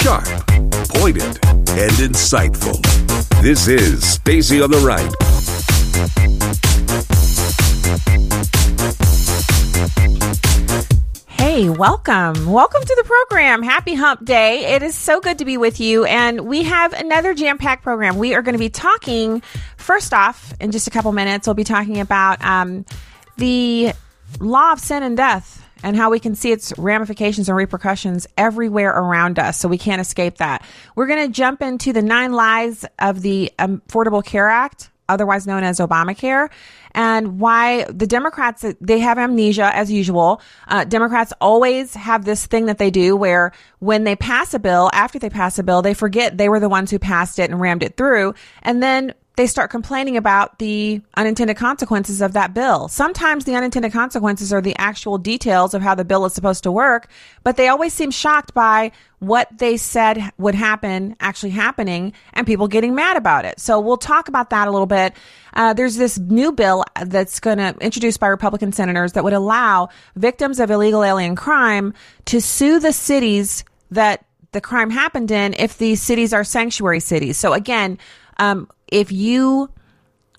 Sharp, pointed, and insightful. This is Stacy on the Right. Hey, welcome. Welcome to the program. Happy hump day. It is so good to be with you. And we have another jam packed program. We are going to be talking, first off, in just a couple minutes, we'll be talking about um, the law of sin and death and how we can see its ramifications and repercussions everywhere around us. So we can't escape that. We're going to jump into the nine lies of the Affordable Care Act, otherwise known as Obamacare, and why the Democrats, they have amnesia as usual. Uh, Democrats always have this thing that they do where when they pass a bill, after they pass a bill, they forget they were the ones who passed it and rammed it through. And then they start complaining about the unintended consequences of that bill. Sometimes the unintended consequences are the actual details of how the bill is supposed to work, but they always seem shocked by what they said would happen actually happening and people getting mad about it. So we'll talk about that a little bit. Uh, there's this new bill that's going to introduced by Republican senators that would allow victims of illegal alien crime to sue the cities that the crime happened in if these cities are sanctuary cities. So again, um, if you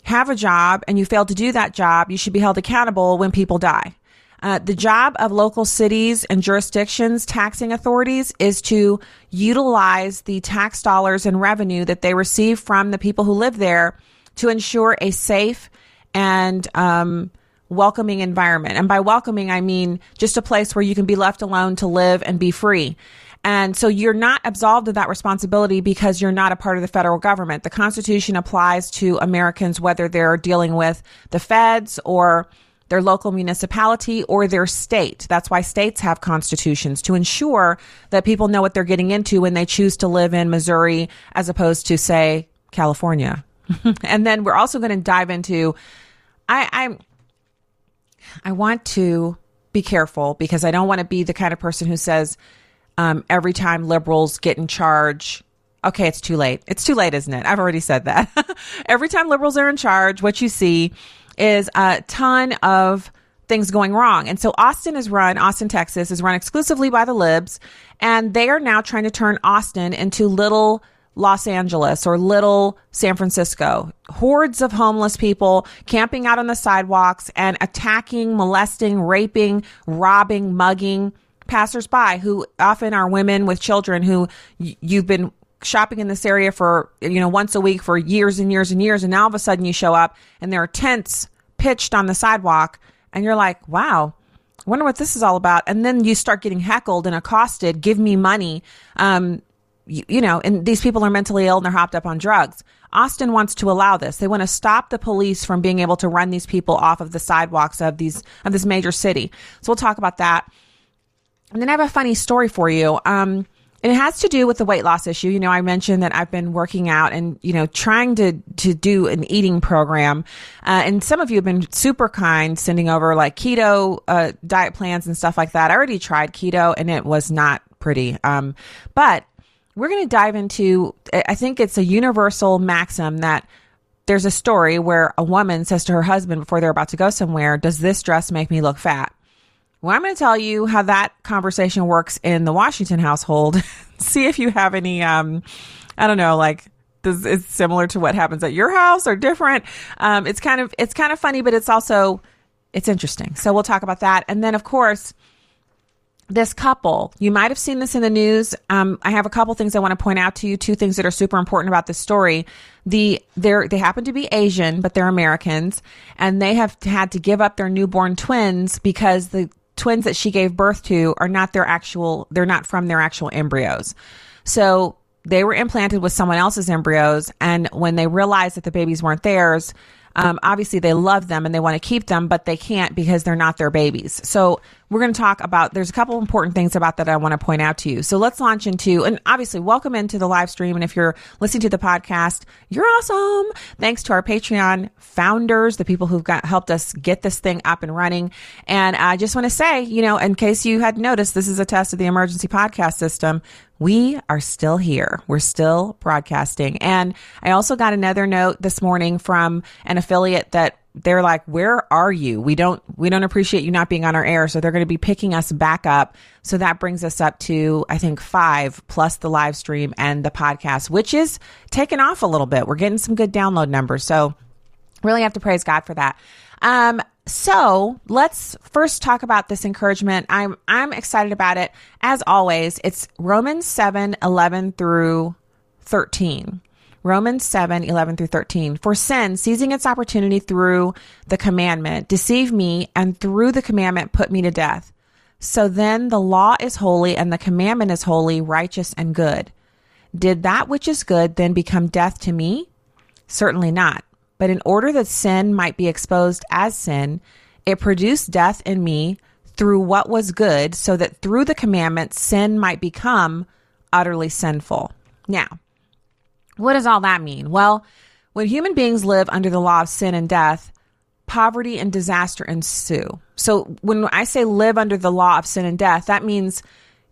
have a job and you fail to do that job, you should be held accountable when people die. Uh, the job of local cities and jurisdictions, taxing authorities, is to utilize the tax dollars and revenue that they receive from the people who live there to ensure a safe and um, welcoming environment. And by welcoming, I mean just a place where you can be left alone to live and be free. And so you're not absolved of that responsibility because you're not a part of the federal government. The Constitution applies to Americans whether they're dealing with the feds or their local municipality or their state. That's why states have constitutions to ensure that people know what they're getting into when they choose to live in Missouri as opposed to, say, California. and then we're also going to dive into I, I I want to be careful because I don't want to be the kind of person who says um, every time liberals get in charge, okay, it's too late. It's too late, isn't it? I've already said that. every time liberals are in charge, what you see is a ton of things going wrong. And so Austin is run, Austin, Texas is run exclusively by the libs, and they are now trying to turn Austin into little Los Angeles or little San Francisco. Hordes of homeless people camping out on the sidewalks and attacking, molesting, raping, robbing, mugging passersby who often are women with children who y- you've been shopping in this area for, you know, once a week for years and years and years. And now all of a sudden you show up and there are tents pitched on the sidewalk and you're like, wow, I wonder what this is all about. And then you start getting heckled and accosted, give me money. Um, you, you know, and these people are mentally ill and they're hopped up on drugs. Austin wants to allow this. They want to stop the police from being able to run these people off of the sidewalks of these of this major city. So we'll talk about that. And then I have a funny story for you. Um, it has to do with the weight loss issue. You know, I mentioned that I've been working out and, you know, trying to, to do an eating program. Uh, and some of you have been super kind sending over like keto, uh, diet plans and stuff like that. I already tried keto and it was not pretty. Um, but we're going to dive into, I think it's a universal maxim that there's a story where a woman says to her husband before they're about to go somewhere, does this dress make me look fat? Well, I'm going to tell you how that conversation works in the Washington household. See if you have any, um, I don't know, like this is similar to what happens at your house or different. Um, it's kind of, it's kind of funny, but it's also, it's interesting. So we'll talk about that. And then of course, this couple, you might have seen this in the news. Um, I have a couple things I want to point out to you. Two things that are super important about this story. The they they happen to be Asian, but they're Americans, and they have had to give up their newborn twins because the twins that she gave birth to are not their actual, they're not from their actual embryos. So they were implanted with someone else's embryos. And when they realized that the babies weren't theirs, um, obviously they love them and they want to keep them, but they can't because they're not their babies. So we're going to talk about, there's a couple important things about that I want to point out to you. So let's launch into, and obviously welcome into the live stream. And if you're listening to the podcast, you're awesome. Thanks to our Patreon founders, the people who've got helped us get this thing up and running. And I just want to say, you know, in case you had noticed, this is a test of the emergency podcast system we are still here. We're still broadcasting. And I also got another note this morning from an affiliate that they're like, where are you? We don't, we don't appreciate you not being on our air. So they're going to be picking us back up. So that brings us up to, I think, five plus the live stream and the podcast, which is taken off a little bit. We're getting some good download numbers. So really have to praise God for that. Um, so let's first talk about this encouragement. I'm I'm excited about it. As always, it's Romans 7, 11 through 13. Romans 7, 11 through 13. For sin, seizing its opportunity through the commandment, deceived me, and through the commandment put me to death. So then the law is holy, and the commandment is holy, righteous, and good. Did that which is good then become death to me? Certainly not. But in order that sin might be exposed as sin, it produced death in me through what was good, so that through the commandment, sin might become utterly sinful. Now, what does all that mean? Well, when human beings live under the law of sin and death, poverty and disaster ensue. So when I say live under the law of sin and death, that means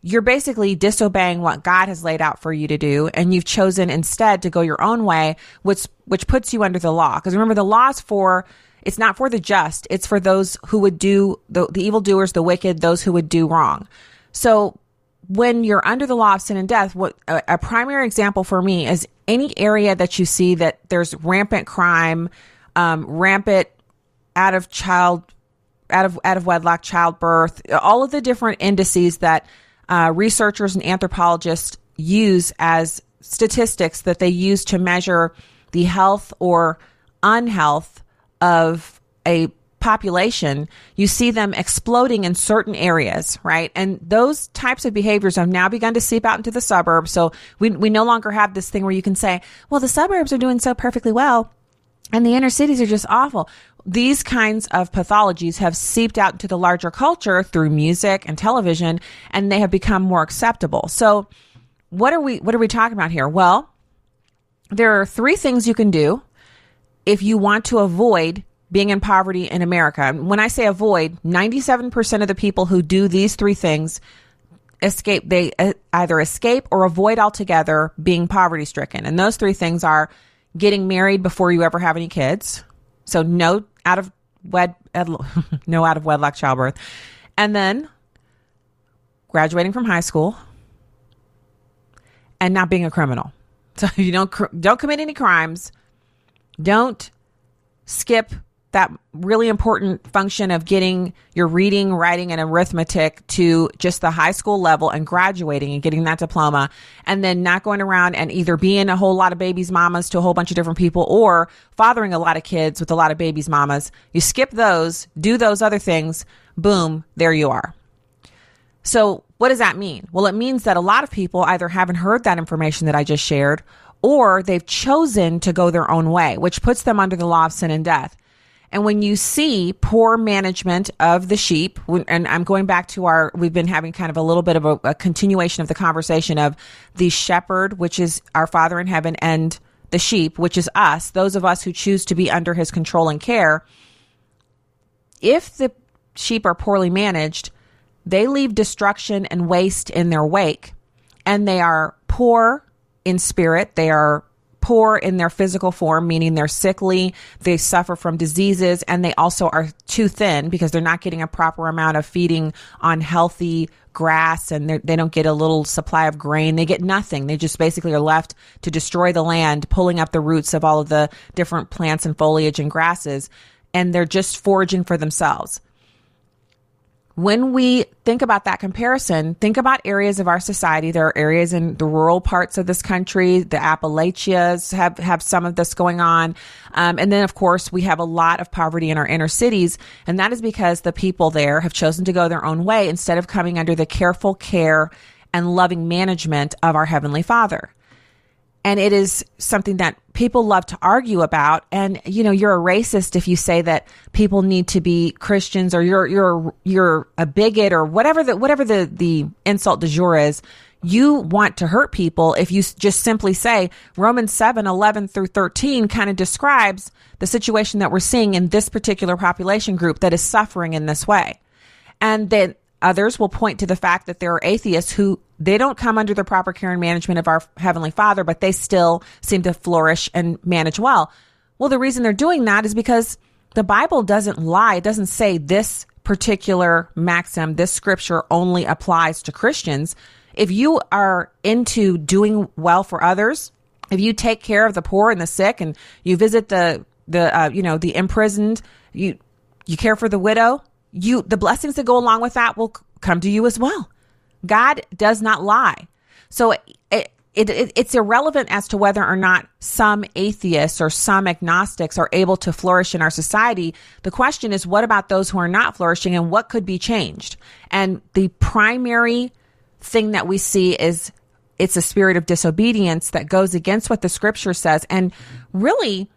you're basically disobeying what God has laid out for you to do, and you've chosen instead to go your own way, which which puts you under the law. Because remember, the law is for it's not for the just; it's for those who would do the, the evildoers, the wicked, those who would do wrong. So when you're under the law of sin and death, what a, a primary example for me is any area that you see that there's rampant crime, um, rampant out of child, out of out of wedlock childbirth, all of the different indices that uh, researchers and anthropologists use as statistics that they use to measure the health or unhealth of a population, you see them exploding in certain areas, right? And those types of behaviors have now begun to seep out into the suburbs. So we, we no longer have this thing where you can say, well, the suburbs are doing so perfectly well and the inner cities are just awful these kinds of pathologies have seeped out into the larger culture through music and television and they have become more acceptable. So what are we what are we talking about here? Well, there are three things you can do if you want to avoid being in poverty in America. And When I say avoid, 97% of the people who do these three things escape they uh, either escape or avoid altogether being poverty stricken. And those three things are getting married before you ever have any kids. So no out of wed no out of wedlock childbirth, and then graduating from high school and not being a criminal. So you don't don't commit any crimes, don't skip that really important function of getting your reading, writing, and arithmetic to just the high school level and graduating and getting that diploma, and then not going around and either being a whole lot of babies' mamas to a whole bunch of different people or fathering a lot of kids with a lot of babies' mamas. You skip those, do those other things, boom, there you are. So, what does that mean? Well, it means that a lot of people either haven't heard that information that I just shared or they've chosen to go their own way, which puts them under the law of sin and death. And when you see poor management of the sheep, and I'm going back to our, we've been having kind of a little bit of a, a continuation of the conversation of the shepherd, which is our Father in heaven, and the sheep, which is us, those of us who choose to be under his control and care. If the sheep are poorly managed, they leave destruction and waste in their wake, and they are poor in spirit. They are poor in their physical form, meaning they're sickly, they suffer from diseases, and they also are too thin because they're not getting a proper amount of feeding on healthy grass and they don't get a little supply of grain. They get nothing. They just basically are left to destroy the land, pulling up the roots of all of the different plants and foliage and grasses, and they're just foraging for themselves when we think about that comparison, think about areas of our society. There are areas in the rural parts of this country. The Appalachias have, have some of this going on. Um, and then, of course, we have a lot of poverty in our inner cities. And that is because the people there have chosen to go their own way instead of coming under the careful care and loving management of our Heavenly Father and it is something that people love to argue about. And you know you're a racist if you say that people need to be christians or you're you're you're a bigot or whatever the whatever the the insult du jour is. You want to hurt people if you just simply say romans 7 11 through 13 kind of describes the situation that we're seeing in this particular population group that is suffering in this way. And then Others will point to the fact that there are atheists who they don't come under the proper care and management of our Heavenly Father, but they still seem to flourish and manage well. Well, the reason they're doing that is because the Bible doesn't lie. It doesn't say this particular maxim, this scripture only applies to Christians. If you are into doing well for others, if you take care of the poor and the sick and you visit the the uh, you know the imprisoned, you you care for the widow, you the blessings that go along with that will come to you as well. God does not lie. So it, it, it, it's irrelevant as to whether or not some atheists or some agnostics are able to flourish in our society. The question is, what about those who are not flourishing and what could be changed? And the primary thing that we see is it's a spirit of disobedience that goes against what the scripture says and really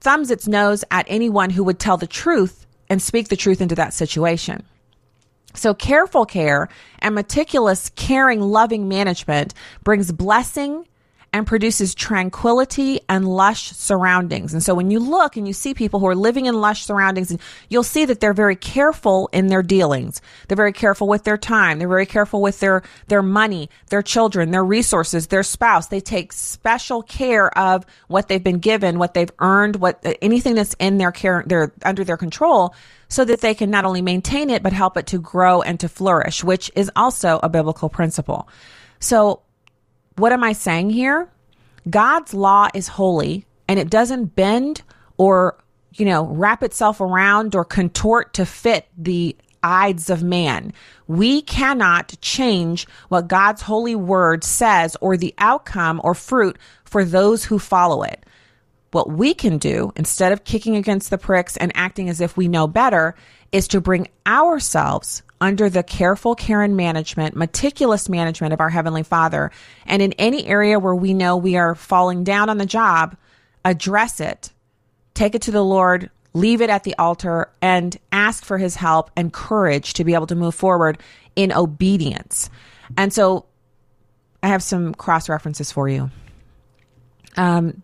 thumbs its nose at anyone who would tell the truth and speak the truth into that situation. So careful care and meticulous, caring, loving management brings blessing and produces tranquility and lush surroundings. And so when you look and you see people who are living in lush surroundings, you'll see that they're very careful in their dealings. They're very careful with their time. They're very careful with their, their money, their children, their resources, their spouse. They take special care of what they've been given, what they've earned, what anything that's in their care, they're under their control so that they can not only maintain it, but help it to grow and to flourish, which is also a biblical principle. So what am I saying here? God's law is holy and it doesn't bend or, you know, wrap itself around or contort to fit the ides of man. We cannot change what God's holy word says or the outcome or fruit for those who follow it. What we can do instead of kicking against the pricks and acting as if we know better is to bring ourselves under the careful care and management, meticulous management of our Heavenly Father. And in any area where we know we are falling down on the job, address it, take it to the Lord, leave it at the altar, and ask for His help and courage to be able to move forward in obedience. And so I have some cross references for you. Um,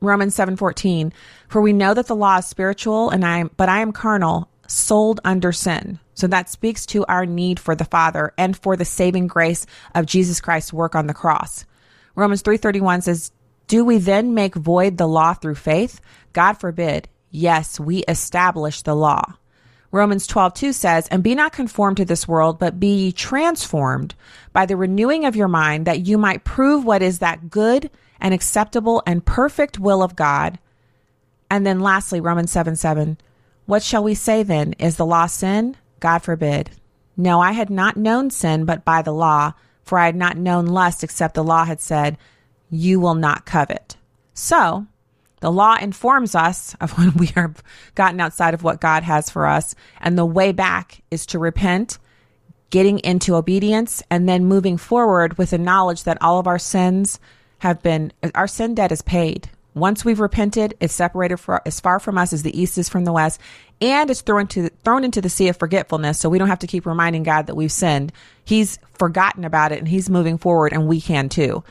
Romans 7:14 For we know that the law is spiritual and I am but I am carnal sold under sin. So that speaks to our need for the Father and for the saving grace of Jesus Christ's work on the cross. Romans 3:31 says, "Do we then make void the law through faith? God forbid. Yes, we establish the law." Romans 12:2 says, "And be not conformed to this world, but be ye transformed by the renewing of your mind, that you might prove what is that good and acceptable and perfect will of God." And then lastly, Romans 7 7, what shall we say then? Is the law sin? God forbid. No, I had not known sin but by the law, for I had not known lust except the law had said, You will not covet. So, the law informs us of when we are gotten outside of what God has for us. And the way back is to repent, getting into obedience, and then moving forward with the knowledge that all of our sins have been, our sin debt is paid. Once we've repented, it's separated for, as far from us as the east is from the west, and it's thrown into thrown into the sea of forgetfulness. So we don't have to keep reminding God that we've sinned. He's forgotten about it, and He's moving forward, and we can too,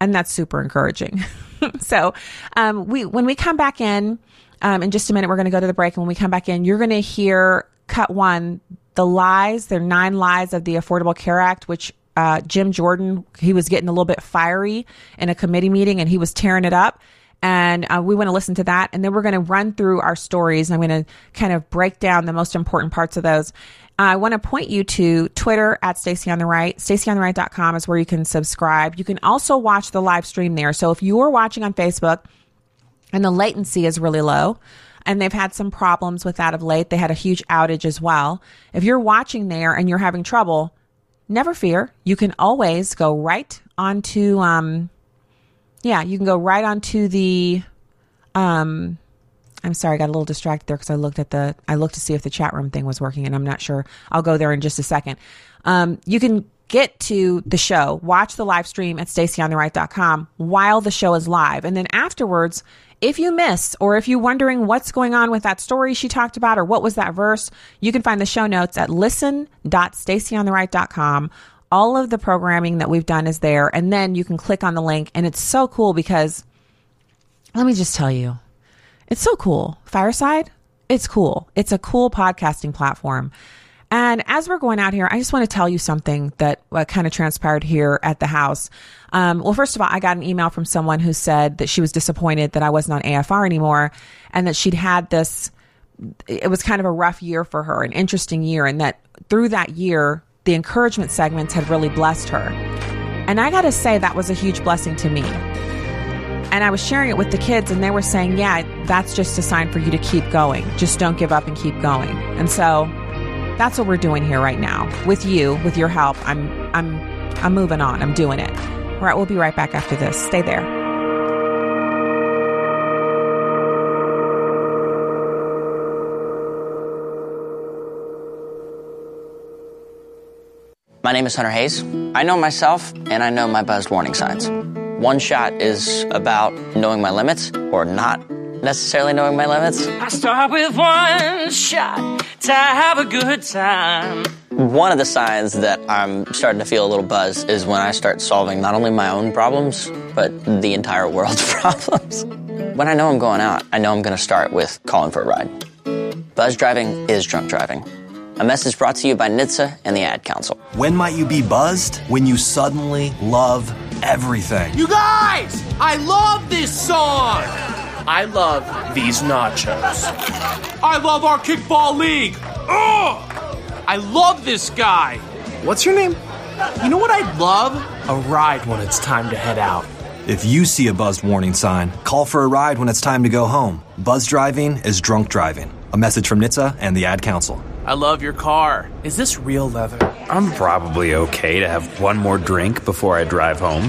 and that's super encouraging. so um, we when we come back in um, in just a minute, we're going to go to the break, and when we come back in, you're going to hear cut one the lies. There are nine lies of the Affordable Care Act, which uh, Jim Jordan, he was getting a little bit fiery in a committee meeting and he was tearing it up and uh, we want to listen to that. And then we're going to run through our stories. I'm going to kind of break down the most important parts of those. I want to point you to Twitter at Stacy on the Right. StacyOnTheRight.com is where you can subscribe. You can also watch the live stream there. So if you're watching on Facebook and the latency is really low, and they've had some problems with that of late, they had a huge outage as well. If you're watching there and you're having trouble, never fear. You can always go right onto um, yeah, you can go right onto the. Um, I'm sorry, I got a little distracted there because I looked at the. I looked to see if the chat room thing was working, and I'm not sure. I'll go there in just a second. Um, you can get to the show, watch the live stream at stacyontheright.com while the show is live, and then afterwards. If you miss, or if you're wondering what's going on with that story she talked about, or what was that verse, you can find the show notes at listen.stacyontheright.com all of the programming that we've done is there. And then you can click on the link. And it's so cool because let me just tell you, it's so cool. Fireside, it's cool. It's a cool podcasting platform. And as we're going out here, I just want to tell you something that uh, kind of transpired here at the house. Um, well, first of all, I got an email from someone who said that she was disappointed that I wasn't on AFR anymore and that she'd had this it was kind of a rough year for her, an interesting year, and that through that year, the encouragement segments had really blessed her. And I got to say, that was a huge blessing to me. And I was sharing it with the kids, and they were saying, Yeah, that's just a sign for you to keep going. Just don't give up and keep going. And so that's what we're doing here right now with you, with your help. I'm, I'm, I'm moving on. I'm doing it. All right, we'll be right back after this. Stay there. My name is Hunter Hayes. I know myself and I know my buzzed warning signs. One shot is about knowing my limits or not necessarily knowing my limits. I start with one shot to have a good time. One of the signs that I'm starting to feel a little buzz is when I start solving not only my own problems, but the entire world's problems. When I know I'm going out, I know I'm going to start with calling for a ride. Buzz driving is drunk driving. A message brought to you by NHTSA and the Ad Council. When might you be buzzed? When you suddenly love everything. You guys, I love this song. I love these nachos. I love our kickball league. Ugh! I love this guy. What's your name? You know what I'd love? A ride when it's time to head out. If you see a buzzed warning sign, call for a ride when it's time to go home. Buzz driving is drunk driving. A message from NHTSA and the Ad Council. I love your car. Is this real leather? I'm probably okay to have one more drink before I drive home.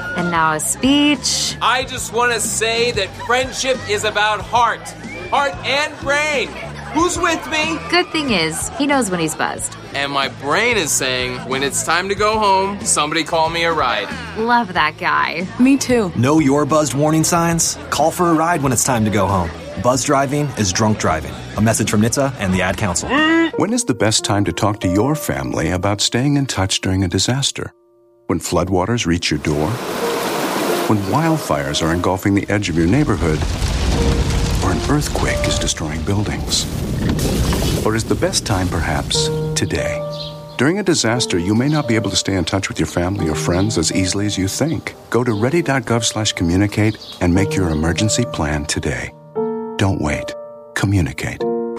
and now a speech. I just want to say that friendship is about heart, heart and brain. Who's with me? Good thing is, he knows when he's buzzed. And my brain is saying, when it's time to go home, somebody call me a ride. Love that guy. Me too. Know your buzzed warning signs? Call for a ride when it's time to go home. Buzz driving is drunk driving. A message from NHTSA and the Ad Council. When is the best time to talk to your family about staying in touch during a disaster? When floodwaters reach your door? When wildfires are engulfing the edge of your neighborhood? Or an earthquake is destroying buildings? Or is the best time perhaps today? During a disaster, you may not be able to stay in touch with your family or friends as easily as you think. Go to ready.gov/communicate and make your emergency plan today. Don't wait. Communicate.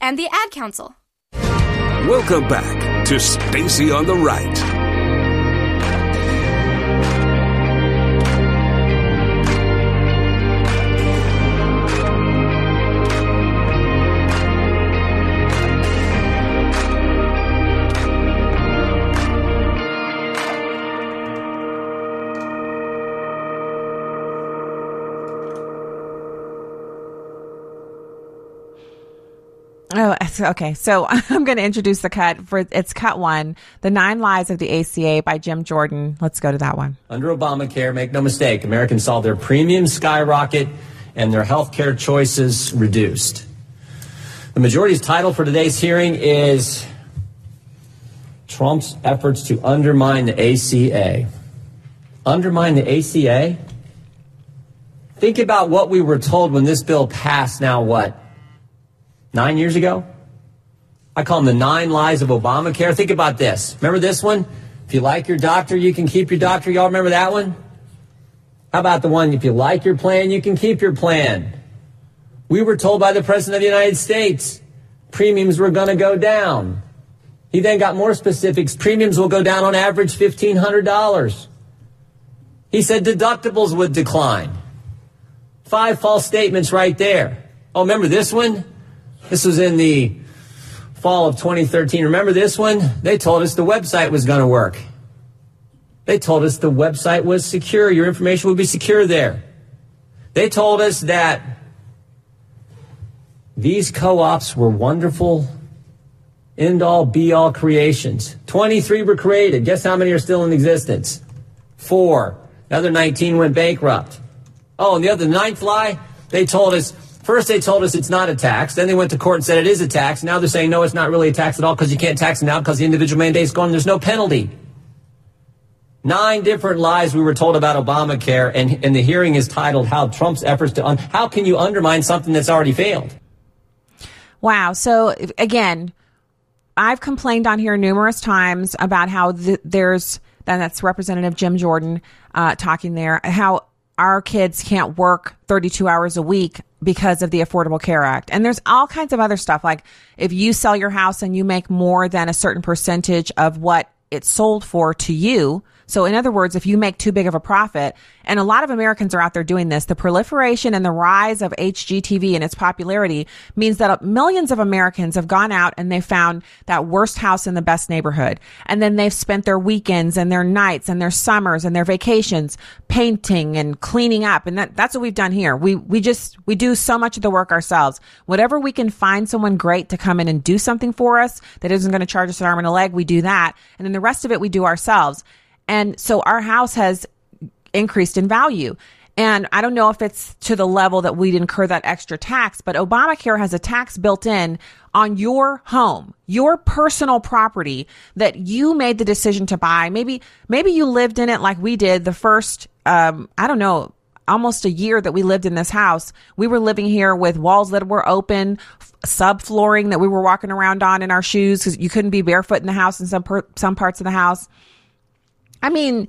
and the Ad Council. Welcome back to Stacy on the Right. Okay. So I'm going to introduce the cut for it's cut one, The Nine lies of the ACA by Jim Jordan. Let's go to that one. Under Obamacare, make no mistake, Americans saw their premiums skyrocket and their health care choices reduced. The majority's title for today's hearing is Trump's efforts to undermine the ACA. Undermine the ACA? Think about what we were told when this bill passed now, what? Nine years ago? I call them the nine lies of Obamacare. Think about this. Remember this one? If you like your doctor, you can keep your doctor. Y'all remember that one? How about the one, if you like your plan, you can keep your plan? We were told by the President of the United States premiums were going to go down. He then got more specifics. Premiums will go down on average $1,500. He said deductibles would decline. Five false statements right there. Oh, remember this one? This was in the fall of 2013. Remember this one? They told us the website was going to work. They told us the website was secure. Your information would be secure there. They told us that these co ops were wonderful, end all be all creations. 23 were created. Guess how many are still in existence? Four. The other 19 went bankrupt. Oh, and the other ninth lie, they told us First, they told us it's not a tax. Then they went to court and said it is a tax. Now they're saying no, it's not really a tax at all because you can't tax it now because the individual mandate's gone. There's no penalty. Nine different lies we were told about Obamacare, and, and the hearing is titled "How Trump's Efforts to Un- How Can You Undermine Something That's Already Failed." Wow. So again, I've complained on here numerous times about how th- there's and that's Representative Jim Jordan uh, talking there how our kids can't work 32 hours a week because of the Affordable Care Act. And there's all kinds of other stuff. Like if you sell your house and you make more than a certain percentage of what it's sold for to you, so, in other words, if you make too big of a profit, and a lot of Americans are out there doing this, the proliferation and the rise of HGTV and its popularity means that millions of Americans have gone out and they found that worst house in the best neighborhood. And then they've spent their weekends and their nights and their summers and their vacations painting and cleaning up. And that, that's what we've done here. We, we just, we do so much of the work ourselves. Whatever we can find someone great to come in and do something for us that isn't going to charge us an arm and a leg, we do that. And then the rest of it we do ourselves. And so our house has increased in value. And I don't know if it's to the level that we'd incur that extra tax, but Obamacare has a tax built in on your home, your personal property that you made the decision to buy. Maybe, maybe you lived in it like we did the first, um, I don't know, almost a year that we lived in this house. We were living here with walls that were open, subflooring that we were walking around on in our shoes because you couldn't be barefoot in the house in some per- some parts of the house. I mean,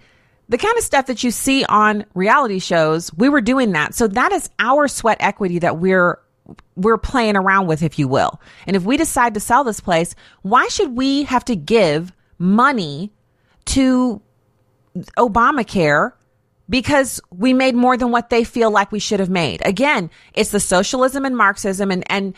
the kind of stuff that you see on reality shows, we were doing that. So that is our sweat equity that we're we're playing around with, if you will. And if we decide to sell this place, why should we have to give money to Obamacare because we made more than what they feel like we should have made? Again, it's the socialism and Marxism and and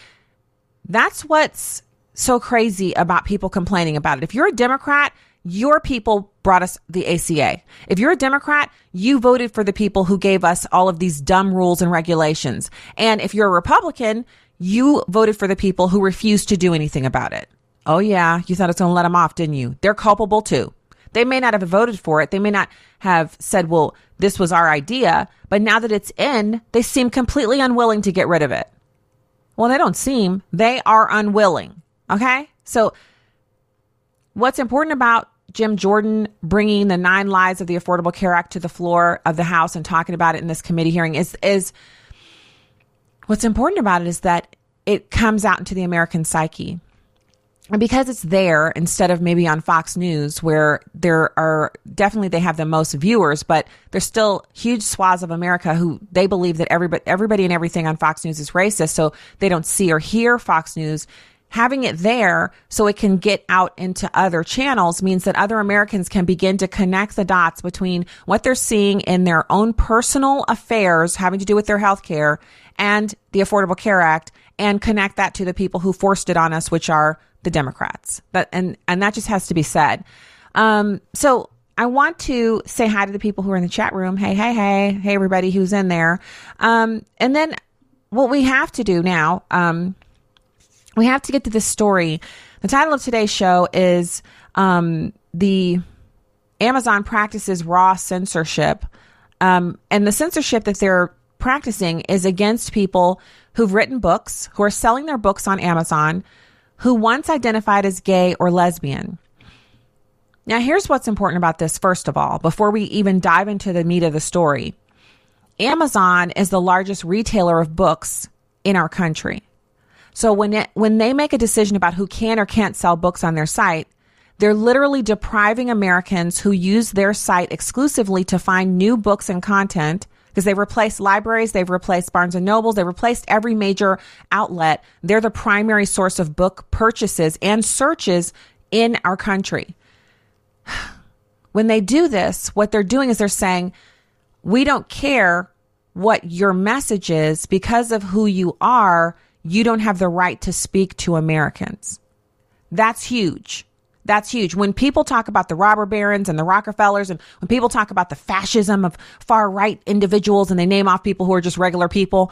that's what's so crazy about people complaining about it. If you're a Democrat, your people brought us the ACA. If you're a Democrat, you voted for the people who gave us all of these dumb rules and regulations. And if you're a Republican, you voted for the people who refused to do anything about it. Oh, yeah, you thought it's going to let them off, didn't you? They're culpable too. They may not have voted for it. They may not have said, well, this was our idea. But now that it's in, they seem completely unwilling to get rid of it. Well, they don't seem, they are unwilling. Okay. So what's important about Jim Jordan bringing the nine lies of the Affordable Care Act to the floor of the House and talking about it in this committee hearing is is what's important about it is that it comes out into the American psyche. And because it's there instead of maybe on Fox News where there are definitely they have the most viewers, but there's still huge swaths of America who they believe that everybody everybody and everything on Fox News is racist, so they don't see or hear Fox News having it there so it can get out into other channels means that other Americans can begin to connect the dots between what they're seeing in their own personal affairs having to do with their health care and the Affordable Care Act and connect that to the people who forced it on us, which are the Democrats. That and and that just has to be said. Um, so I want to say hi to the people who are in the chat room. Hey, hey, hey, hey, everybody who's in there. Um, and then what we have to do now, um, we have to get to this story. The title of today's show is um, the Amazon practices raw censorship, um, and the censorship that they're practicing is against people who've written books, who are selling their books on Amazon, who once identified as gay or lesbian. Now, here's what's important about this, first of all, before we even dive into the meat of the story. Amazon is the largest retailer of books in our country. So when it, when they make a decision about who can or can't sell books on their site, they're literally depriving Americans who use their site exclusively to find new books and content because they've replaced libraries, they've replaced Barnes and Nobles, they've replaced every major outlet. They're the primary source of book purchases and searches in our country. When they do this, what they're doing is they're saying, we don't care what your message is, because of who you are, you don't have the right to speak to Americans. That's huge. That's huge. When people talk about the robber barons and the Rockefellers, and when people talk about the fascism of far right individuals and they name off people who are just regular people,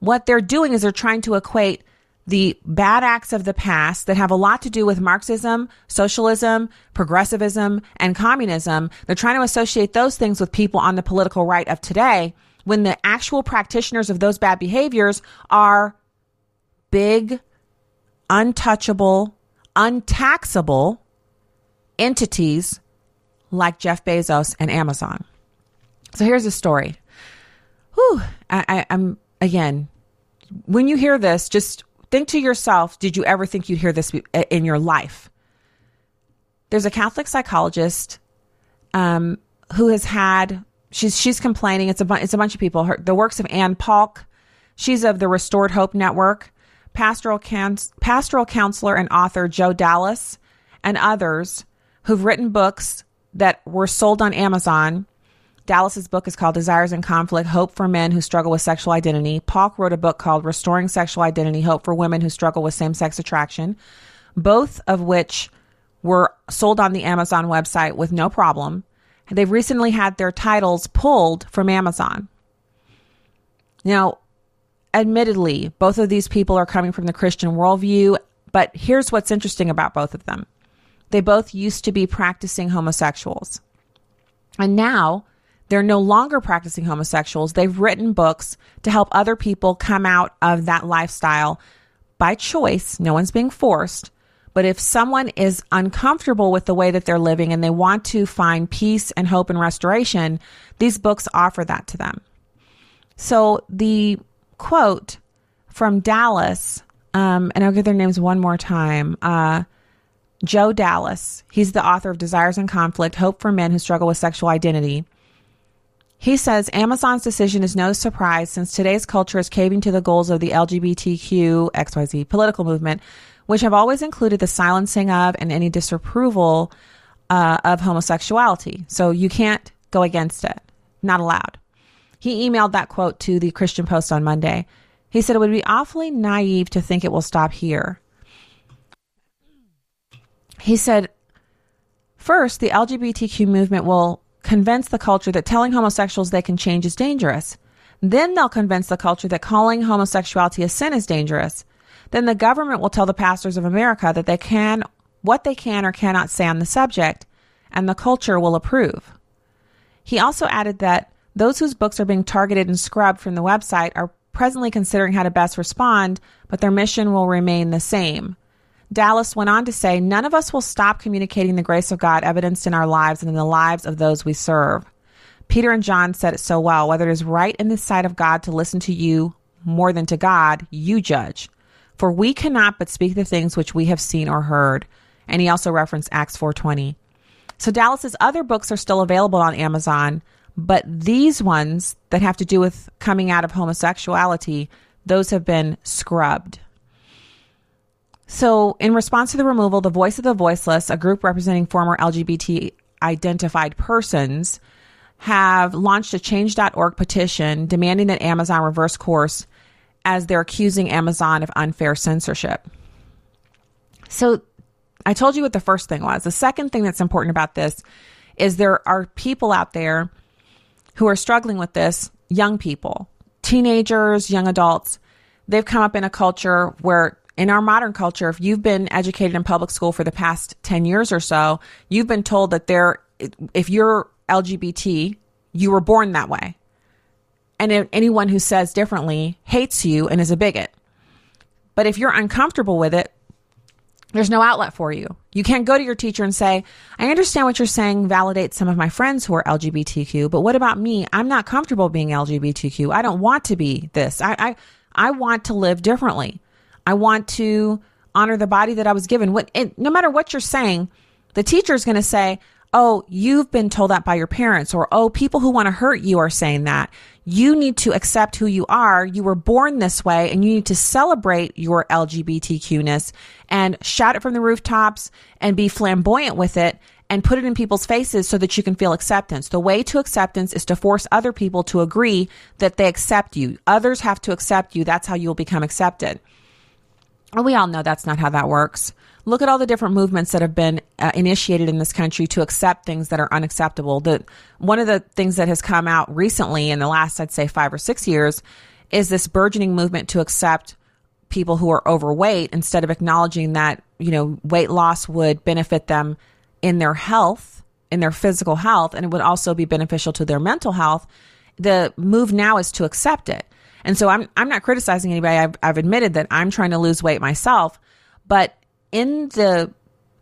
what they're doing is they're trying to equate the bad acts of the past that have a lot to do with Marxism, socialism, progressivism, and communism. They're trying to associate those things with people on the political right of today when the actual practitioners of those bad behaviors are big, untouchable, untaxable entities like Jeff Bezos and Amazon. So here's a story. Whew, I, I'm again, when you hear this, just think to yourself, did you ever think you'd hear this in your life? There's a Catholic psychologist um, who has had she's she's complaining. It's a bu- it's a bunch of people. Her, the works of Anne Paulk. She's of the Restored Hope Network. Pastoral pastoral counselor and author Joe Dallas and others who've written books that were sold on Amazon. Dallas's book is called Desires and Conflict: Hope for Men Who Struggle with Sexual Identity. Paulk wrote a book called Restoring Sexual Identity: Hope for Women Who Struggle with Same-Sex Attraction. Both of which were sold on the Amazon website with no problem. They've recently had their titles pulled from Amazon. Now, admittedly, both of these people are coming from the Christian worldview, but here's what's interesting about both of them. They both used to be practicing homosexuals. And now they're no longer practicing homosexuals. They've written books to help other people come out of that lifestyle by choice. No one's being forced. But if someone is uncomfortable with the way that they're living and they want to find peace and hope and restoration, these books offer that to them. So the quote from Dallas, um, and I'll give their names one more time. Uh, Joe Dallas, he's the author of Desires and Conflict Hope for Men Who Struggle with Sexual Identity. He says Amazon's decision is no surprise since today's culture is caving to the goals of the LGBTQ XYZ political movement, which have always included the silencing of and any disapproval uh, of homosexuality. So you can't go against it. Not allowed. He emailed that quote to the Christian Post on Monday. He said it would be awfully naive to think it will stop here. He said, first, the LGBTQ movement will convince the culture that telling homosexuals they can change is dangerous. Then they'll convince the culture that calling homosexuality a sin is dangerous. Then the government will tell the pastors of America that they can, what they can or cannot say on the subject, and the culture will approve. He also added that those whose books are being targeted and scrubbed from the website are presently considering how to best respond, but their mission will remain the same. Dallas went on to say, None of us will stop communicating the grace of God evidenced in our lives and in the lives of those we serve. Peter and John said it so well whether it is right in the sight of God to listen to you more than to God, you judge. For we cannot but speak the things which we have seen or heard. And he also referenced Acts 4:20. So Dallas's other books are still available on Amazon, but these ones that have to do with coming out of homosexuality, those have been scrubbed. So, in response to the removal, the Voice of the Voiceless, a group representing former LGBT identified persons, have launched a change.org petition demanding that Amazon reverse course as they're accusing Amazon of unfair censorship. So, I told you what the first thing was. The second thing that's important about this is there are people out there who are struggling with this, young people, teenagers, young adults. They've come up in a culture where in our modern culture, if you've been educated in public school for the past 10 years or so, you've been told that there, if you're LGBT, you were born that way. And anyone who says differently hates you and is a bigot. But if you're uncomfortable with it, there's no outlet for you. You can't go to your teacher and say, I understand what you're saying validates some of my friends who are LGBTQ, but what about me? I'm not comfortable being LGBTQ. I don't want to be this. I, I, I want to live differently. I want to honor the body that I was given. What, it, no matter what you're saying, the teacher is going to say, Oh, you've been told that by your parents, or Oh, people who want to hurt you are saying that. You need to accept who you are. You were born this way and you need to celebrate your LGBTQ ness and shout it from the rooftops and be flamboyant with it and put it in people's faces so that you can feel acceptance. The way to acceptance is to force other people to agree that they accept you. Others have to accept you. That's how you'll become accepted. And we all know that's not how that works. Look at all the different movements that have been uh, initiated in this country to accept things that are unacceptable. The one of the things that has come out recently in the last, I'd say, five or six years, is this burgeoning movement to accept people who are overweight instead of acknowledging that you know weight loss would benefit them in their health, in their physical health, and it would also be beneficial to their mental health. The move now is to accept it. And so I'm I'm not criticizing anybody. I've, I've admitted that I'm trying to lose weight myself, but in the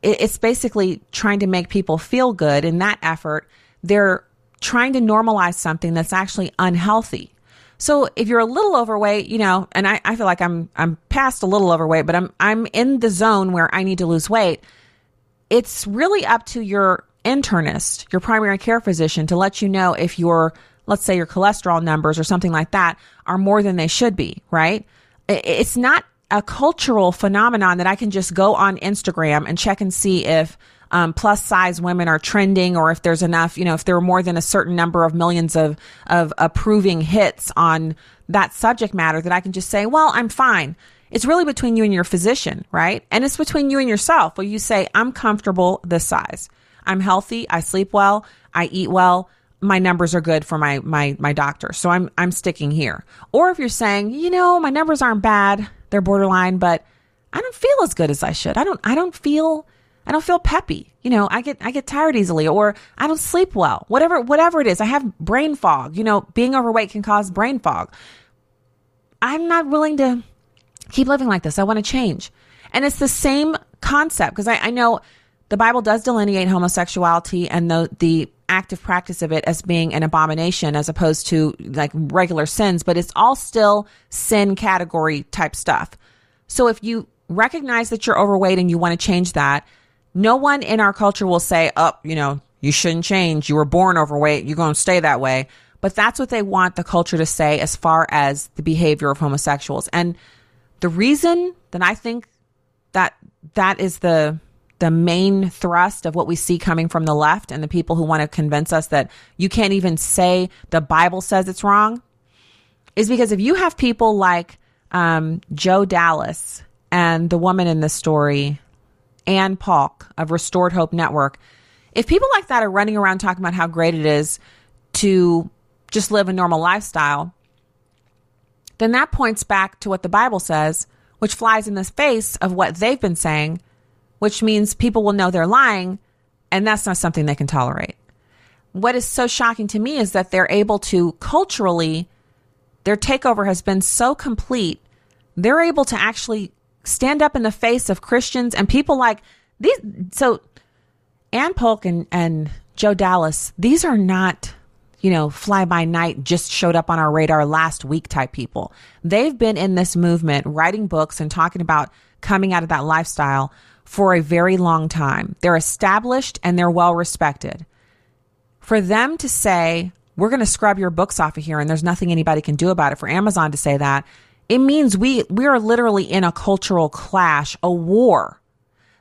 it's basically trying to make people feel good. In that effort they're trying to normalize something that's actually unhealthy. So if you're a little overweight you know and I, I feel like i'm i'm past a little overweight but i'm i'm in the zone where i need to lose weight. It's really up to your internist your primary care physician to let you know if your let's say your cholesterol numbers or something like that are more than they should be right? It's not a cultural phenomenon that I can just go on Instagram and check and see if um, plus size women are trending or if there's enough, you know, if there are more than a certain number of millions of, of approving hits on that subject matter that I can just say, well, I'm fine. It's really between you and your physician, right? And it's between you and yourself where you say, I'm comfortable this size. I'm healthy. I sleep well. I eat well. My numbers are good for my, my, my doctor. So I'm, I'm sticking here. Or if you're saying, you know, my numbers aren't bad they're borderline, but I don't feel as good as I should. I don't I don't feel I don't feel peppy. You know, I get I get tired easily or I don't sleep well. Whatever whatever it is. I have brain fog. You know, being overweight can cause brain fog. I'm not willing to keep living like this. I want to change. And it's the same concept because I, I know the Bible does delineate homosexuality and the the active practice of it as being an abomination as opposed to like regular sins, but it's all still sin category type stuff. So if you recognize that you're overweight and you want to change that, no one in our culture will say, oh, you know, you shouldn't change. You were born overweight. You're going to stay that way. But that's what they want the culture to say as far as the behavior of homosexuals. And the reason that I think that that is the the main thrust of what we see coming from the left and the people who want to convince us that you can't even say the Bible says it's wrong is because if you have people like um, Joe Dallas and the woman in this story, Ann Paulk of Restored Hope Network, if people like that are running around talking about how great it is to just live a normal lifestyle, then that points back to what the Bible says, which flies in the face of what they've been saying which means people will know they're lying, and that's not something they can tolerate. What is so shocking to me is that they're able to culturally, their takeover has been so complete, they're able to actually stand up in the face of Christians and people like these. So, Ann Paulk and, and Joe Dallas, these are not, you know, fly by night, just showed up on our radar last week type people. They've been in this movement, writing books and talking about coming out of that lifestyle for a very long time. They're established and they're well respected. For them to say, we're going to scrub your books off of here and there's nothing anybody can do about it, for Amazon to say that, it means we, we are literally in a cultural clash, a war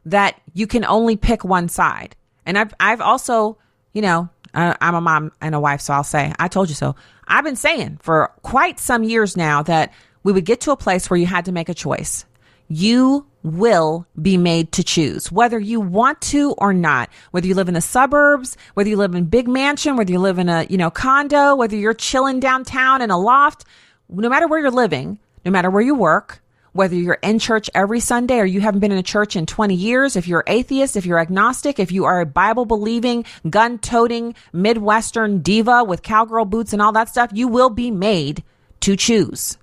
that you can only pick one side. And I've, I've also, you know, I'm a mom and a wife, so I'll say, I told you so. I've been saying for quite some years now that we would get to a place where you had to make a choice. You will be made to choose, whether you want to or not. Whether you live in the suburbs, whether you live in big mansion, whether you live in a, you know, condo, whether you're chilling downtown in a loft, no matter where you're living, no matter where you work, whether you're in church every Sunday or you haven't been in a church in 20 years, if you're atheist, if you're agnostic, if you are a Bible believing, gun toting, Midwestern diva with cowgirl boots and all that stuff, you will be made to choose.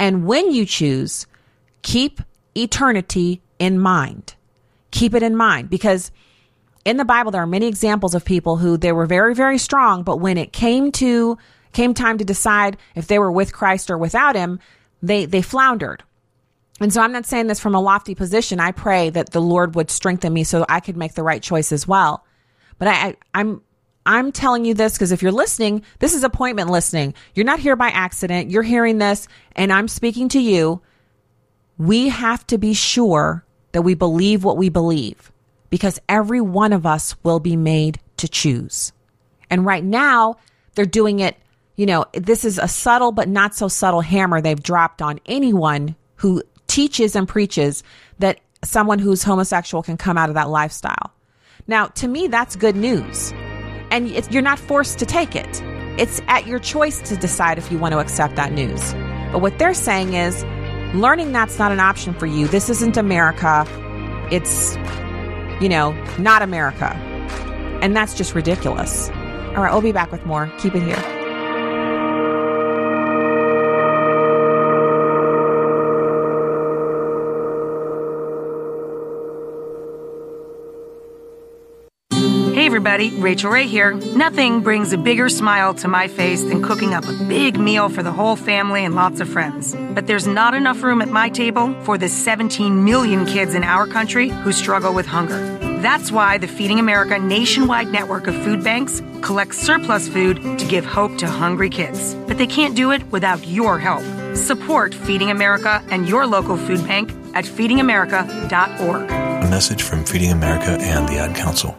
And when you choose, keep eternity in mind. Keep it in mind because in the Bible there are many examples of people who they were very very strong but when it came to came time to decide if they were with Christ or without him, they they floundered. And so I'm not saying this from a lofty position. I pray that the Lord would strengthen me so I could make the right choice as well. But I, I I'm I'm telling you this because if you're listening, this is appointment listening. You're not here by accident. You're hearing this and I'm speaking to you we have to be sure that we believe what we believe because every one of us will be made to choose. And right now, they're doing it, you know, this is a subtle but not so subtle hammer they've dropped on anyone who teaches and preaches that someone who's homosexual can come out of that lifestyle. Now, to me, that's good news. And you're not forced to take it. It's at your choice to decide if you want to accept that news. But what they're saying is learning that's not an option for you. This isn't America. It's, you know, not America. And that's just ridiculous. All right, we'll be back with more. Keep it here. Everybody, Rachael Ray here. Nothing brings a bigger smile to my face than cooking up a big meal for the whole family and lots of friends. But there's not enough room at my table for the 17 million kids in our country who struggle with hunger. That's why the Feeding America nationwide network of food banks collects surplus food to give hope to hungry kids. But they can't do it without your help. Support Feeding America and your local food bank at feedingamerica.org. A message from Feeding America and the Ad Council.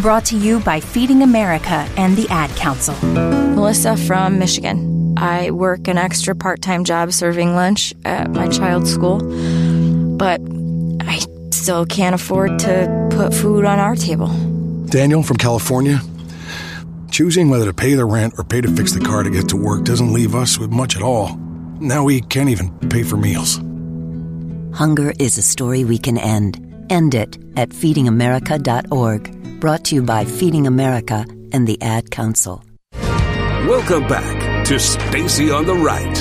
Brought to you by Feeding America and the Ad Council. Melissa from Michigan. I work an extra part time job serving lunch at my child's school, but I still can't afford to put food on our table. Daniel from California. Choosing whether to pay the rent or pay to fix the car to get to work doesn't leave us with much at all. Now we can't even pay for meals. Hunger is a story we can end. End it at feedingamerica.org. Brought to you by Feeding America and the Ad Council. Welcome back to Stacy on the Right.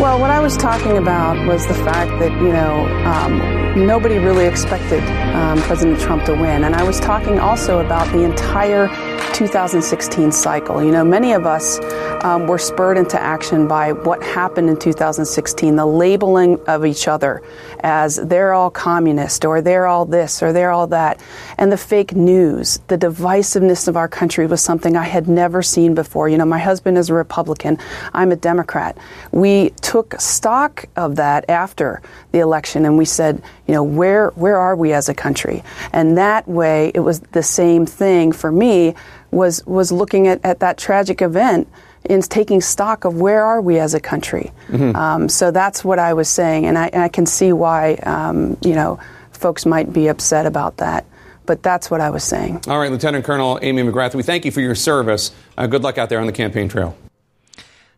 Well, what I was talking about was the fact that, you know, um, nobody really expected um, President Trump to win. And I was talking also about the entire 2016 cycle. You know, many of us um, were spurred into action by what happened in 2016, the labeling of each other as they're all communist or they're all this or they're all that. And the fake news, the divisiveness of our country was something I had never seen before. You know, my husband is a Republican, I'm a Democrat. We took stock of that after the election and we said, you know, where, where are we as a country? And that way, it was the same thing for me was, was looking at, at that tragic event in taking stock of where are we as a country. Mm-hmm. Um, so that's what I was saying, and I, and I can see why um, you know folks might be upset about that. But that's what I was saying. All right, Lieutenant Colonel Amy McGrath, we thank you for your service. Uh, good luck out there on the campaign trail.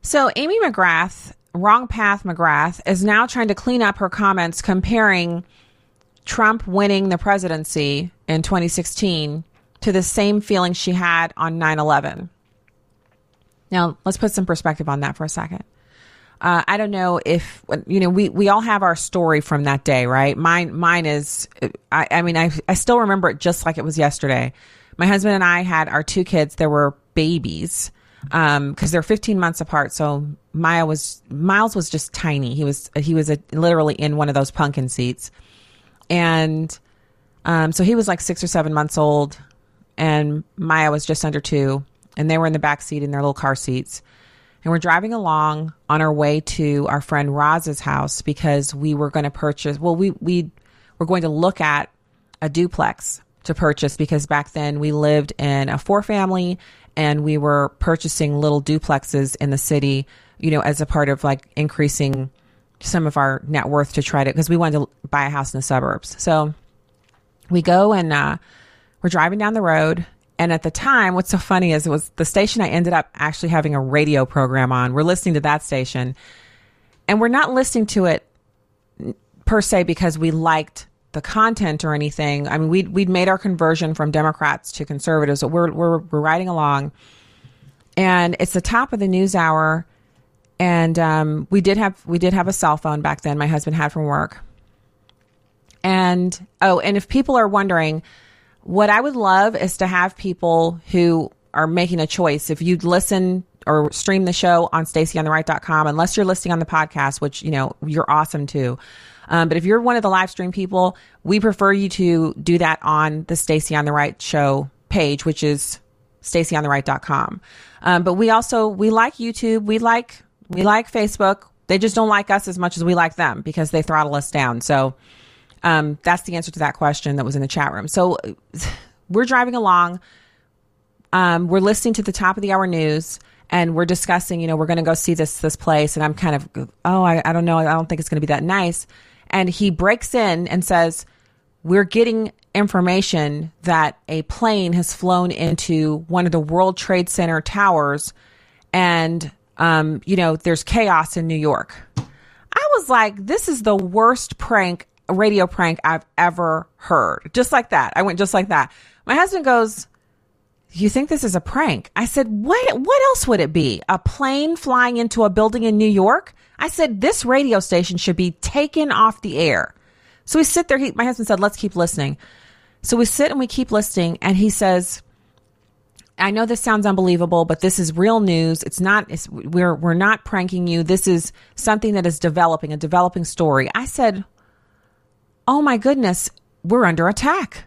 So Amy McGrath, Wrong Path McGrath, is now trying to clean up her comments comparing Trump winning the presidency in 2016 to the same feeling she had on 9 11. Now, let's put some perspective on that for a second. Uh, I don't know if you know we we all have our story from that day, right? Mine mine is I, I mean I I still remember it just like it was yesterday. My husband and I had our two kids. There were babies because um, they're 15 months apart. So Maya was Miles was just tiny. He was he was a, literally in one of those pumpkin seats, and um, so he was like six or seven months old, and Maya was just under two, and they were in the back seat in their little car seats. And we're driving along on our way to our friend Roz's house because we were going to purchase. Well, we we were going to look at a duplex to purchase because back then we lived in a four family and we were purchasing little duplexes in the city, you know, as a part of like increasing some of our net worth to try to because we wanted to buy a house in the suburbs. So we go and uh, we're driving down the road and at the time, what's so funny is it was the station I ended up actually having a radio program on. We're listening to that station, and we're not listening to it per se because we liked the content or anything. I mean, we'd, we'd made our conversion from Democrats to conservatives. So we're, we're, we're riding along, and it's the top of the news hour. And um, we did have we did have a cell phone back then. My husband had from work. And oh, and if people are wondering, what I would love is to have people who are making a choice. If you listen or stream the show on stacyontheright.com, unless you're listening on the podcast, which, you know, you're awesome too. Um, but if you're one of the live stream people, we prefer you to do that on the Stacy on the Right show page, which is stacyontheright.com. Um, but we also, we like YouTube. We like, we like Facebook. They just don't like us as much as we like them because they throttle us down. So, um, that's the answer to that question that was in the chat room. So we're driving along. Um, we're listening to the top of the hour news and we're discussing, you know, we're going to go see this, this place. And I'm kind of, oh, I, I don't know. I don't think it's going to be that nice. And he breaks in and says, we're getting information that a plane has flown into one of the World Trade Center towers and, um, you know, there's chaos in New York. I was like, this is the worst prank radio prank I've ever heard. Just like that. I went just like that. My husband goes, you think this is a prank? I said, what, what else would it be? A plane flying into a building in New York? I said, this radio station should be taken off the air. So we sit there. He, my husband said, let's keep listening. So we sit and we keep listening. And he says, I know this sounds unbelievable, but this is real news. It's not, it's, we're, we're not pranking you. This is something that is developing, a developing story. I said, oh my goodness, we're under attack.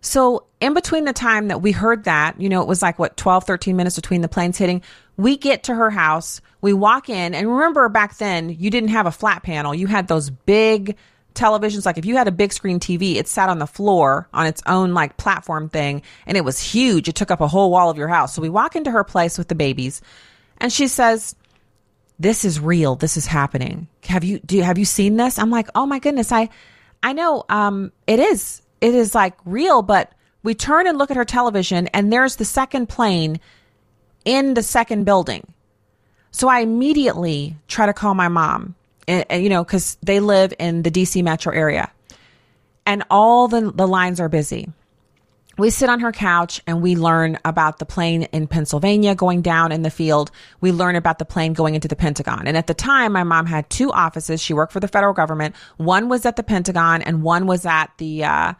So, in between the time that we heard that, you know, it was like what, 12, 13 minutes between the planes hitting, we get to her house, we walk in, and remember back then, you didn't have a flat panel. You had those big televisions. Like if you had a big screen TV, it sat on the floor on its own like platform thing, and it was huge. It took up a whole wall of your house. So, we walk into her place with the babies, and she says, this is real. This is happening. Have you, do you, have you seen this? I'm like, oh my goodness. I, I know um, it is. It is like real, but we turn and look at her television, and there's the second plane in the second building. So I immediately try to call my mom, and, and, you know, because they live in the DC metro area, and all the the lines are busy we sit on her couch and we learn about the plane in Pennsylvania going down in the field. We learn about the plane going into the Pentagon. And at the time, my mom had two offices. She worked for the federal government. One was at the Pentagon and one was at the, uh,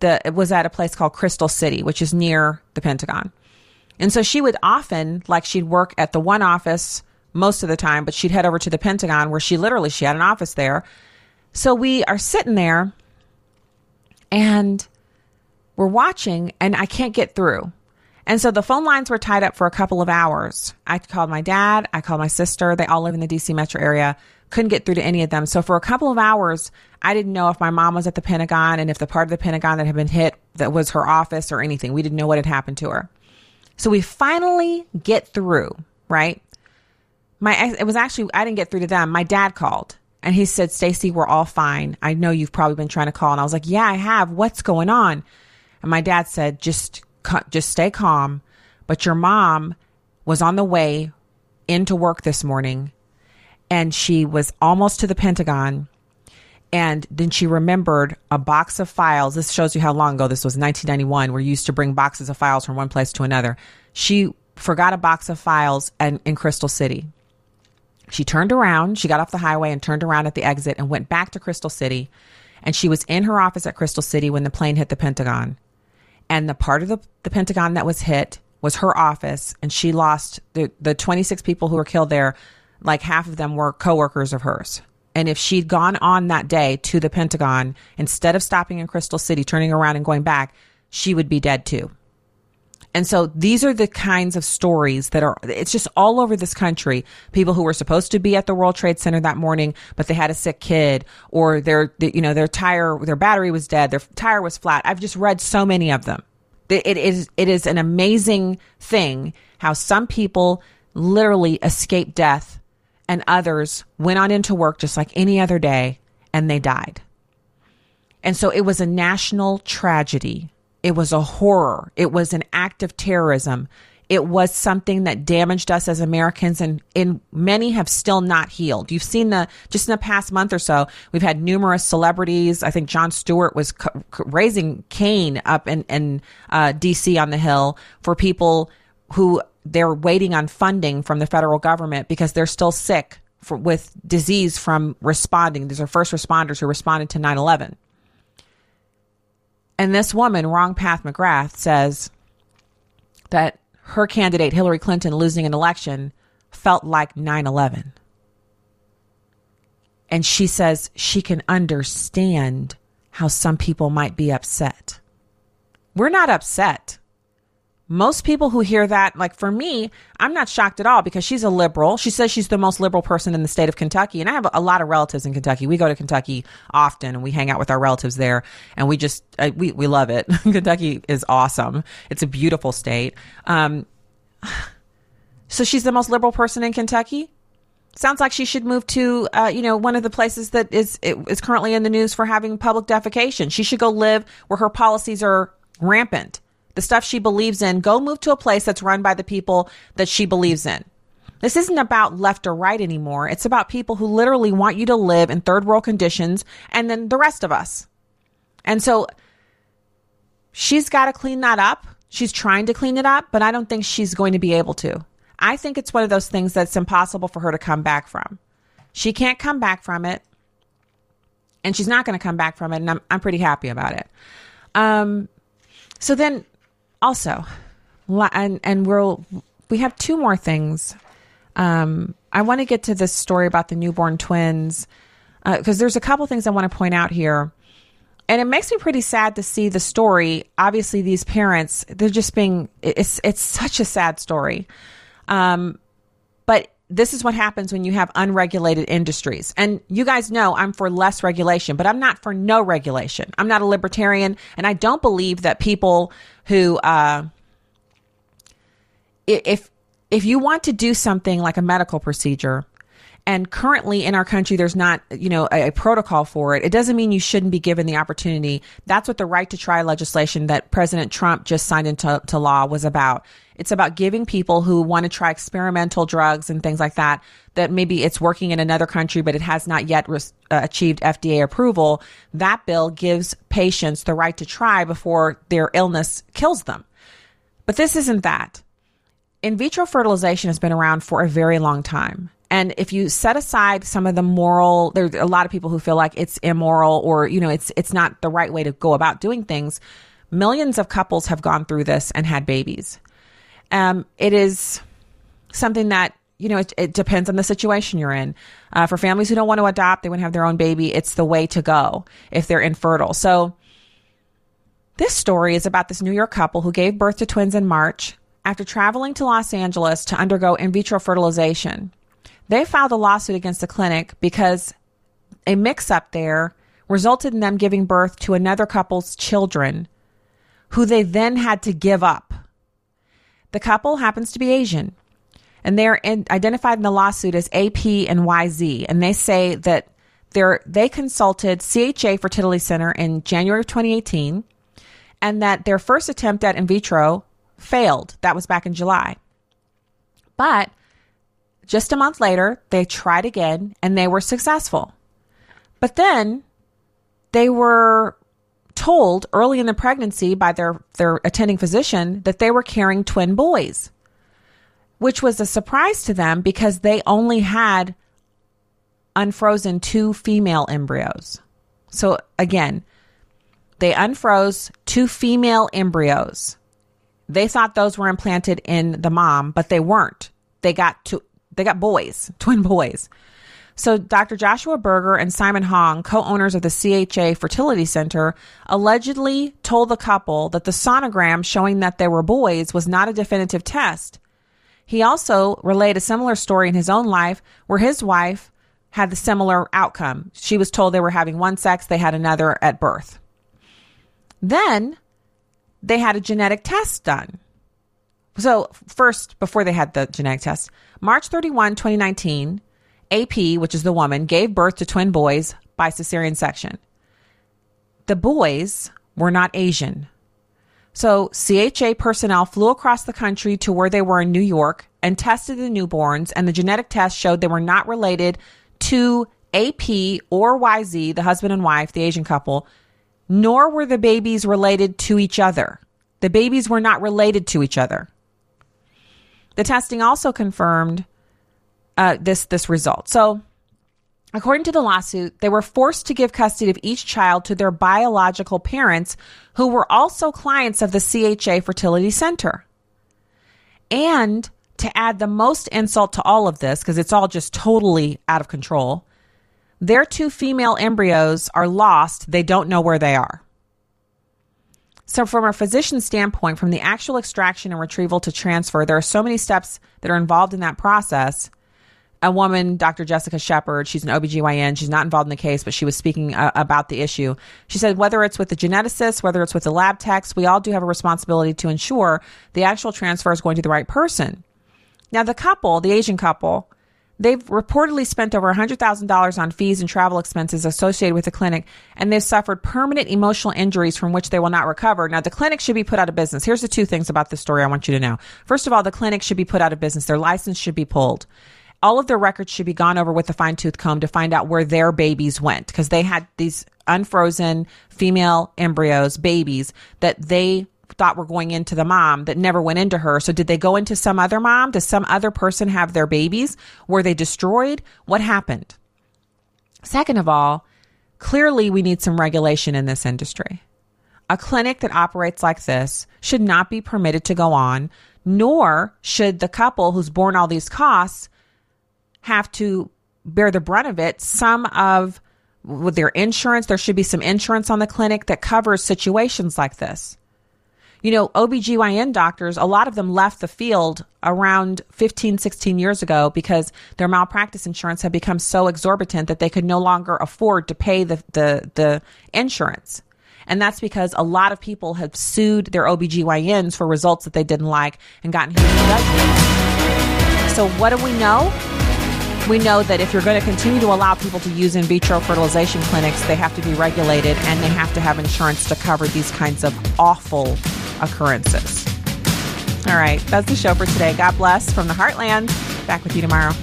the, it was at a place called Crystal City, which is near the Pentagon. And so she would often, like she'd work at the one office most of the time, but she'd head over to the Pentagon where she literally, she had an office there. So we are sitting there and we're watching and I can't get through. And so the phone lines were tied up for a couple of hours. I called my dad, I called my sister. They all live in the DC metro area. Couldn't get through to any of them. So for a couple of hours, I didn't know if my mom was at the Pentagon and if the part of the Pentagon that had been hit that was her office or anything. We didn't know what had happened to her. So we finally get through, right? My ex, it was actually I didn't get through to them. My dad called and he said, "Stacy, we're all fine. I know you've probably been trying to call." And I was like, "Yeah, I have. What's going on?" And my dad said, just, just stay calm. But your mom was on the way into work this morning and she was almost to the Pentagon And then she remembered a box of files. This shows you how long ago this was 1991. We're used to bring boxes of files from one place to another. She forgot a box of files and, in Crystal City. She turned around, she got off the highway and turned around at the exit and went back to Crystal City. And she was in her office at Crystal City when the plane hit the Pentagon. And the part of the, the Pentagon that was hit was her office. And she lost the, the 26 people who were killed there, like half of them were coworkers of hers. And if she'd gone on that day to the Pentagon, instead of stopping in Crystal City, turning around and going back, she would be dead too. And so these are the kinds of stories that are, it's just all over this country. People who were supposed to be at the World Trade Center that morning, but they had a sick kid or their, you know, their tire, their battery was dead, their tire was flat. I've just read so many of them. It is, it is an amazing thing how some people literally escaped death and others went on into work just like any other day and they died. And so it was a national tragedy. It was a horror. It was an act of terrorism. It was something that damaged us as Americans and in many have still not healed. You've seen the, just in the past month or so, we've had numerous celebrities. I think Jon Stewart was raising Cain up in, in uh, DC on the Hill for people who they're waiting on funding from the federal government because they're still sick for, with disease from responding. These are first responders who responded to 9 11. And this woman, Wrong Path McGrath, says that her candidate, Hillary Clinton, losing an election felt like 9 11. And she says she can understand how some people might be upset. We're not upset most people who hear that, like for me, I'm not shocked at all because she's a liberal. She says she's the most liberal person in the state of Kentucky. And I have a lot of relatives in Kentucky. We go to Kentucky often and we hang out with our relatives there and we just, uh, we, we love it. Kentucky is awesome. It's a beautiful state. Um, so she's the most liberal person in Kentucky. Sounds like she should move to, uh, you know, one of the places that is is currently in the news for having public defecation. She should go live where her policies are rampant the stuff she believes in, go move to a place that's run by the people that she believes in. This isn't about left or right anymore. It's about people who literally want you to live in third world conditions and then the rest of us. And so she's got to clean that up. She's trying to clean it up, but I don't think she's going to be able to. I think it's one of those things that's impossible for her to come back from. She can't come back from it. And she's not going to come back from it. And I'm, I'm pretty happy about it. Um, so then also, and and we'll we have two more things. Um, I want to get to this story about the newborn twins because uh, there's a couple things I want to point out here. And it makes me pretty sad to see the story. Obviously, these parents, they're just being, it's, it's such a sad story. Um, but this is what happens when you have unregulated industries. And you guys know I'm for less regulation, but I'm not for no regulation. I'm not a libertarian, and I don't believe that people who, uh, if if you want to do something like a medical procedure, and currently in our country there's not you know a, a, protocol for it it doesn't mean you shouldn't be given the opportunity. That's what the right to try legislation that president trump just signed into law was about. It's about giving people who want to try experimental drugs and things like that, that maybe it's working in another country, but it has not yet re- uh, achieved FDA approval. That bill gives patients the right to try before their illness kills them. But this isn't that. In vitro fertilization has been around for a very long time. And if you set aside some of the moral, there's a lot of people who feel like it's immoral or, you know, it's, it's not the right way to go about doing things. Millions of couples have gone through this and had babies. Um, it is something that you know, it, it, depends on the situation you're in. Uh, for families who don't want to adopt, they want to have their own baby. It's the way to go if they're infertile. So, this story is about this New York couple who gave birth to twins in March after traveling to Los Angeles to undergo in vitro fertilization. They filed a lawsuit against the clinic because a mix up there resulted in them giving birth to another couple's children who they then had to give up the couple happens to be Asian, and they're in, identified in the lawsuit as AP and YZ, and they say that they consulted CHA Fertility Center in January of 2018, and that their first attempt at in vitro failed. That was back in July. But just a month later, they tried again and they were successful. But then they were told early in the pregnancy by their, their attending physician that they were carrying twin boys, which was a surprise to them because they only had unfrozen two female embryos. So again, they unfroze two female embryos. They thought those were implanted in the mom, but they weren't. They got two, they got boys, twin boys. So, Dr. Joshua Berger and Simon Hong, co owners of the CHA Fertility Center, allegedly told the couple that the sonogram showing that they were boys was not a definitive test. He also relayed a similar story in his own life where his wife had the similar outcome. She was told they were having one sex, they had another at birth. Then they had a genetic test done. So, first, before they had the genetic test, March 31, 2019, AP, which is the woman, gave birth to twin boys by cesarean section. The boys were not Asian. So CHA personnel flew across the country to where they were in New York and tested the newborns, and the genetic test showed they were not related to AP or YZ, the husband and wife, the Asian couple, nor were the babies related to each other. The babies were not related to each other. The testing also confirmed uh, this this result. So, according to the lawsuit, they were forced to give custody of each child to their biological parents, who were also clients of the CHA Fertility Center. And to add the most insult to all of this, because it's all just totally out of control, their two female embryos are lost. They don't know where they are. So, from a physician standpoint, from the actual extraction and retrieval to transfer, there are so many steps that are involved in that process a woman, Dr. Jessica Shepherd, she's an OBGYN. She's not involved in the case, but she was speaking uh, about the issue. She said, whether it's with the geneticist, whether it's with the lab techs, we all do have a responsibility to ensure the actual transfer is going to the right person. Now, the couple, the Asian couple, they've reportedly spent over $100,000 on fees and travel expenses associated with the clinic, and they've suffered permanent emotional injuries from which they will not recover. Now, the clinic should be put out of business. Here's the two things about this story I want you to know. First of all, the clinic should be put out of business. Their license should be pulled all of their records should be gone over with a fine tooth comb to find out where their babies went because they had these unfrozen female embryos, babies that they thought were going into the mom that never went into her. So did they go into some other mom? Does some other person have their babies? Were they destroyed? What happened? Second of all, clearly we need some regulation in this industry. A clinic that operates like this should not be permitted to go on, nor should the couple who's borne all these costs have to bear the brunt of it. Some of with their insurance, there should be some insurance on the clinic that covers situations like this. You know, OBGYN doctors, a lot of them left the field around 15, 16 years ago because their malpractice insurance had become so exorbitant that they could no longer afford to pay the, the, the insurance. And that's because a lot of people have sued their OBGYNs for results that they didn't like and gotten huge. So what do we know? We know that if you're going to continue to allow people to use in vitro fertilization clinics, they have to be regulated and they have to have insurance to cover these kinds of awful occurrences. All right, that's the show for today. God bless from the Heartland. Back with you tomorrow.